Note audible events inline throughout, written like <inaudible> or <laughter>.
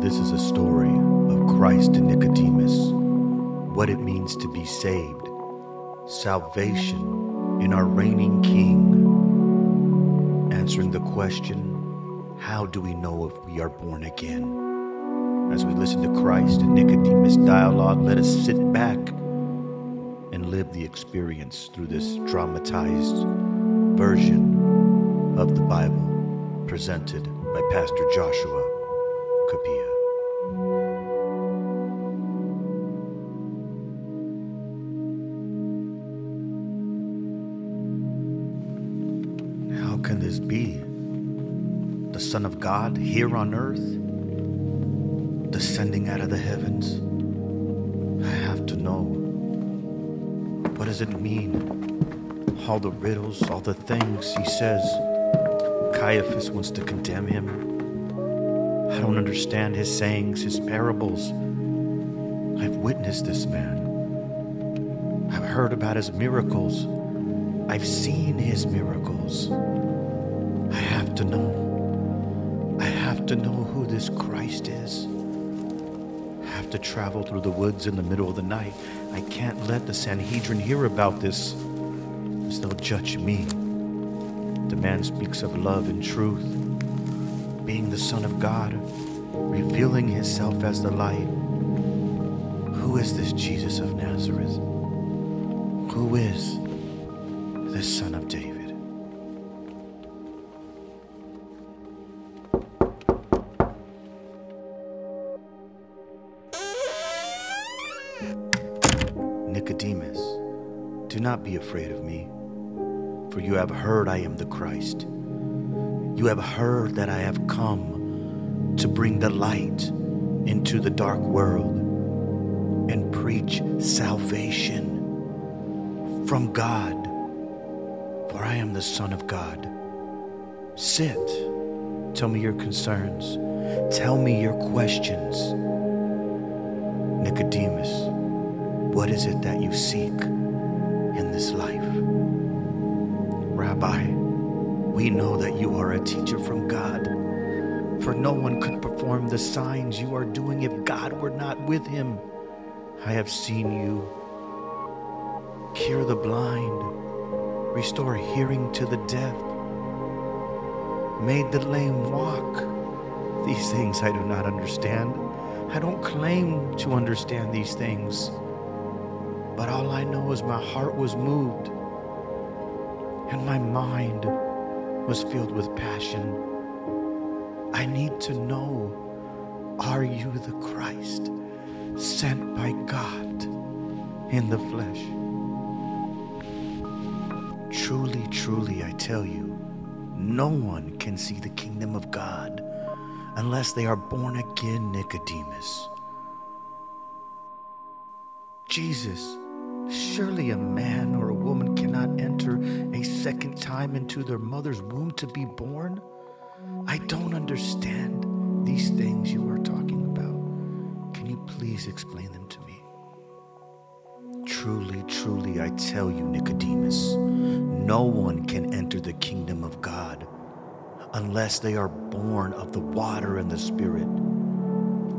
This is a story of Christ and Nicodemus, what it means to be saved, salvation in our reigning King, answering the question, how do we know if we are born again? As we listen to Christ and Nicodemus dialogue, let us sit back and live the experience through this dramatized version of the Bible presented by Pastor Joshua How can this be? The Son of God here on earth, descending out of the heavens? I have to know. What does it mean? All the riddles, all the things he says. Caiaphas wants to condemn him. I don't understand his sayings, his parables. I've witnessed this man. I've heard about his miracles. I've seen his miracles. I have to know. I have to know who this Christ is. I have to travel through the woods in the middle of the night. I can't let the Sanhedrin hear about this, as they'll judge me. The man speaks of love and truth, the Son of God, revealing himself as the light. Who is this Jesus of Nazareth? Who is this Son of David? Nicodemus, do not be afraid of me, for you have heard I am the Christ. You have heard that I have come to bring the light into the dark world and preach salvation from God, for I am the Son of God. Sit, tell me your concerns, tell me your questions. Nicodemus, what is it that you seek in this life? Rabbi, we know that you are a teacher from God, for no one could perform the signs you are doing if God were not with him. I have seen you cure the blind, restore hearing to the deaf, made the lame walk. These things I do not understand. I don't claim to understand these things. But all I know is my heart was moved and my mind was filled with passion. I need to know are you the Christ sent by God in the flesh? Truly, truly, I tell you, no one can see the kingdom of God unless they are born again, Nicodemus. Jesus, surely a man or second time into their mother's womb to be born? I don't understand these things you are talking about. Can you please explain them to me? Truly, truly, I tell you, Nicodemus, no one can enter the kingdom of God unless they are born of the water and the Spirit.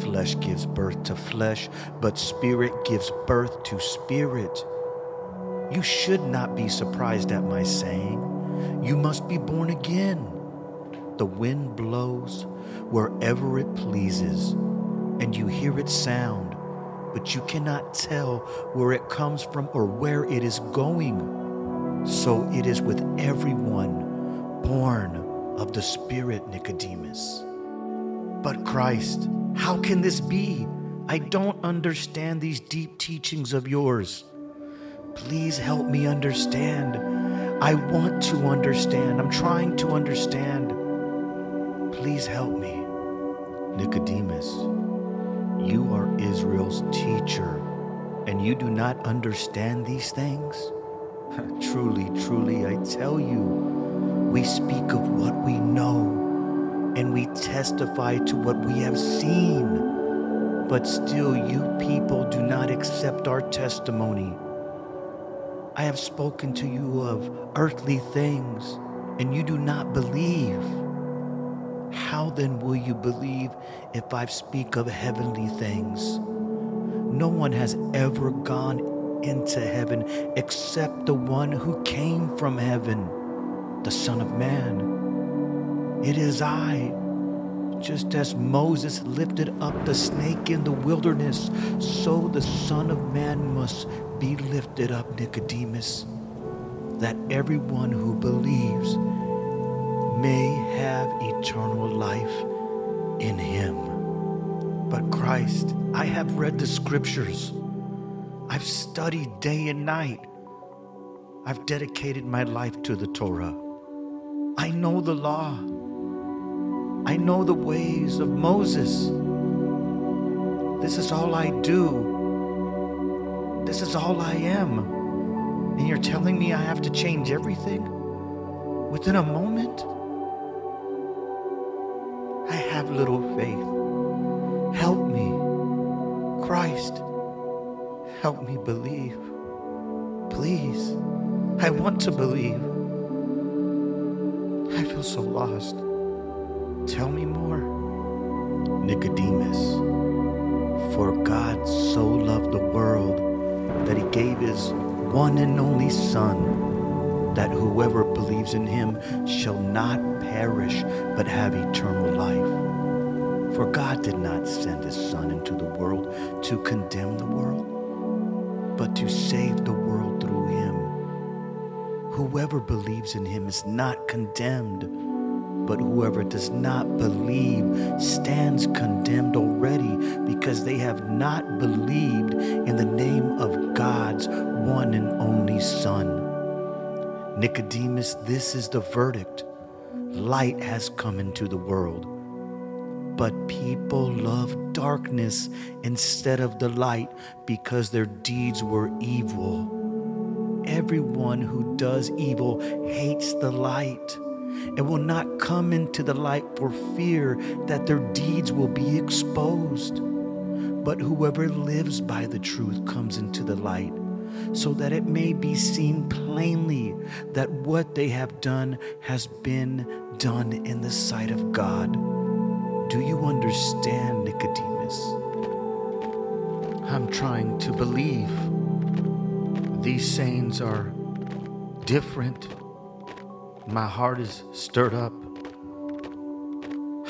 Flesh gives birth to flesh, but Spirit gives birth to spirit. You should not be surprised at my saying, You must be born again. The wind blows wherever it pleases, and you hear its sound, but you cannot tell where it comes from or where it is going. So it is with everyone born of the Spirit, Nicodemus. But Christ, how can this be? I don't understand these deep teachings of yours. Please help me understand. I want to understand. I'm trying to understand. Please help me. Nicodemus, you are Israel's teacher, and you do not understand these things? <laughs> truly, truly, I tell you, we speak of what we know and we testify to what we have seen. But still, you people do not accept our testimony. I have spoken to you of earthly things, and you do not believe. How then will you believe if I speak of heavenly things? No one has ever gone into heaven except the one who came from heaven, the Son of Man. It is I. Just as Moses lifted up the snake in the wilderness, so the Son of Man must be lifted up, Nicodemus, that everyone who believes may have eternal life in him. But Christ, I have read the scriptures. I've studied day and night. I've dedicated my life to the Torah. I know the law. I know the ways of Moses. This is all I do. This is all I am. And you're telling me I have to change everything within a moment? I have little faith. Help me, Christ. Help me believe. Please. I want to believe. I feel so lost. Tell me more. Nicodemus, for God so loved the world that he gave his one and only Son, that whoever believes in him shall not perish but have eternal life. For God did not send his Son into the world to condemn the world, but to save the world through him. Whoever believes in him is not condemned but whoever does not believe stands condemned already because they have not believed in the name of God's one and only Son. Nicodemus, this is the verdict. Light has come into the world, but people love darkness instead of the light because their deeds were evil. Everyone who does evil hates the light and will not come into the light for fear that their deeds will be exposed. But whoever lives by the truth comes into the light, so that it may be seen plainly that what they have done has been done in the sight of God. Do you understand, Nicodemus? I'm trying to believe. These sayings are different my heart is stirred up.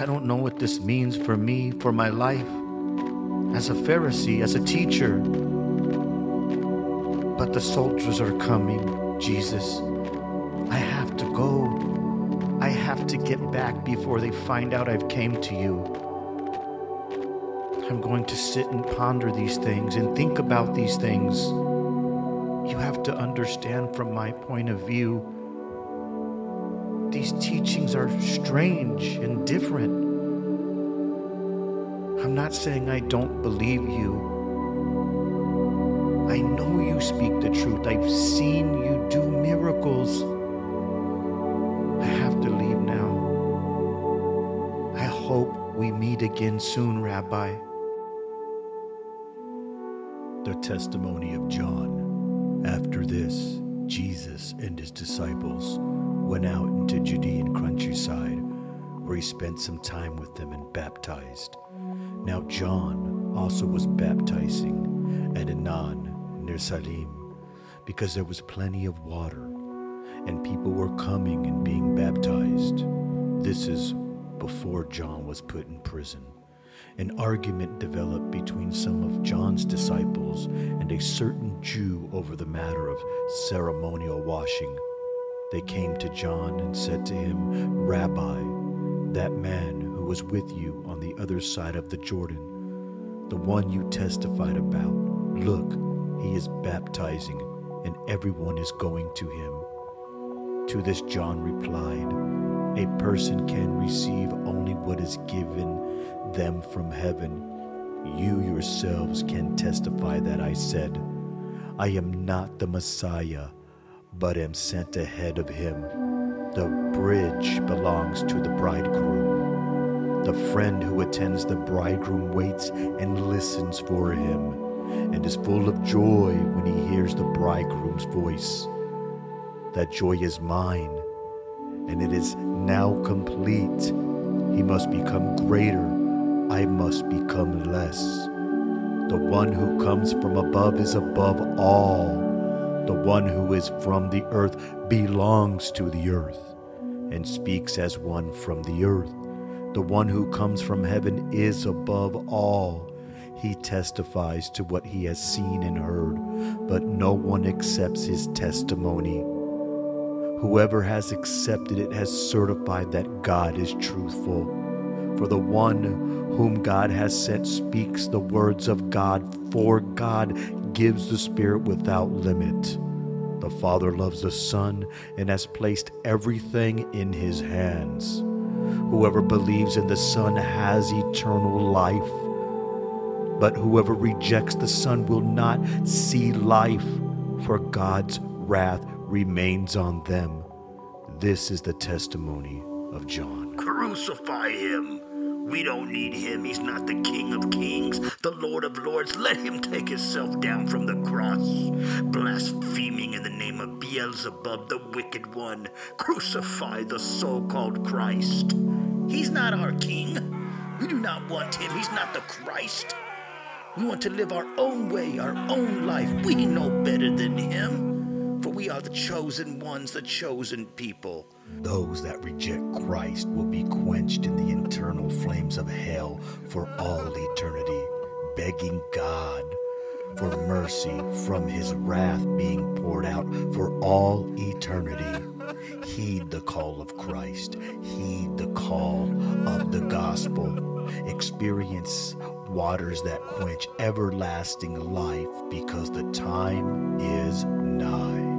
I don't know what this means for me, for my life, as a Pharisee, as a teacher. But the soldiers are coming, Jesus. I have to go. I have to get back before they find out I've came to you. I'm going to sit and ponder these things and think about these things. You have to understand from my point of view these teachings are strange and different. I'm not saying I don't believe you. I know you speak the truth. I've seen you do miracles. I have to leave now. I hope we meet again soon, Rabbi. The testimony of John. After this, Jesus and his disciples went out into Judean countryside, where he spent some time with them and baptized. Now John also was baptizing at Aenon near Salim, because there was plenty of water, and people were coming and being baptized. This is before John was put in prison. An argument developed between some of John's disciples and a certain Jew over the matter of ceremonial washing. They came to John and said to him, Rabbi, that man who was with you on the other side of the Jordan, the one you testified about, look, he is baptizing, and everyone is going to him. To this John replied, A person can receive only what is given them from heaven. You yourselves can testify that I said, I am not the Messiah but am sent ahead of him. The bridge belongs to the bridegroom. The friend who attends the bridegroom waits and listens for him, and is full of joy when he hears the bridegroom's voice. That joy is mine, and it is now complete. He must become greater. I must become less. The one who comes from above is above all. The one who is from the earth belongs to the earth and speaks as one from the earth. The one who comes from heaven is above all. He testifies to what he has seen and heard, but no one accepts his testimony. Whoever has accepted it has certified that God is truthful. For the one whom God has sent speaks the words of God, for God gives the Spirit without limit. The Father loves the Son and has placed everything in his hands. Whoever believes in the Son has eternal life. But whoever rejects the Son will not see life, for God's wrath remains on them. This is the testimony of John. Crucify him. We don't need him. He's not the King of Kings, the Lord of Lords. Let him take himself down from the cross, blaspheming in the name of Beelzebub, the wicked one. Crucify the so called Christ. He's not our King. We do not want him. He's not the Christ. We want to live our own way, our own life. We know better than him, for we are the chosen ones, the chosen people. Those that reject Christ will be quenched in the eternal flames of hell for all eternity, begging God for mercy from his wrath being poured out for all eternity. Heed the call of Christ, heed the call of the gospel. Experience waters that quench everlasting life because the time is nigh.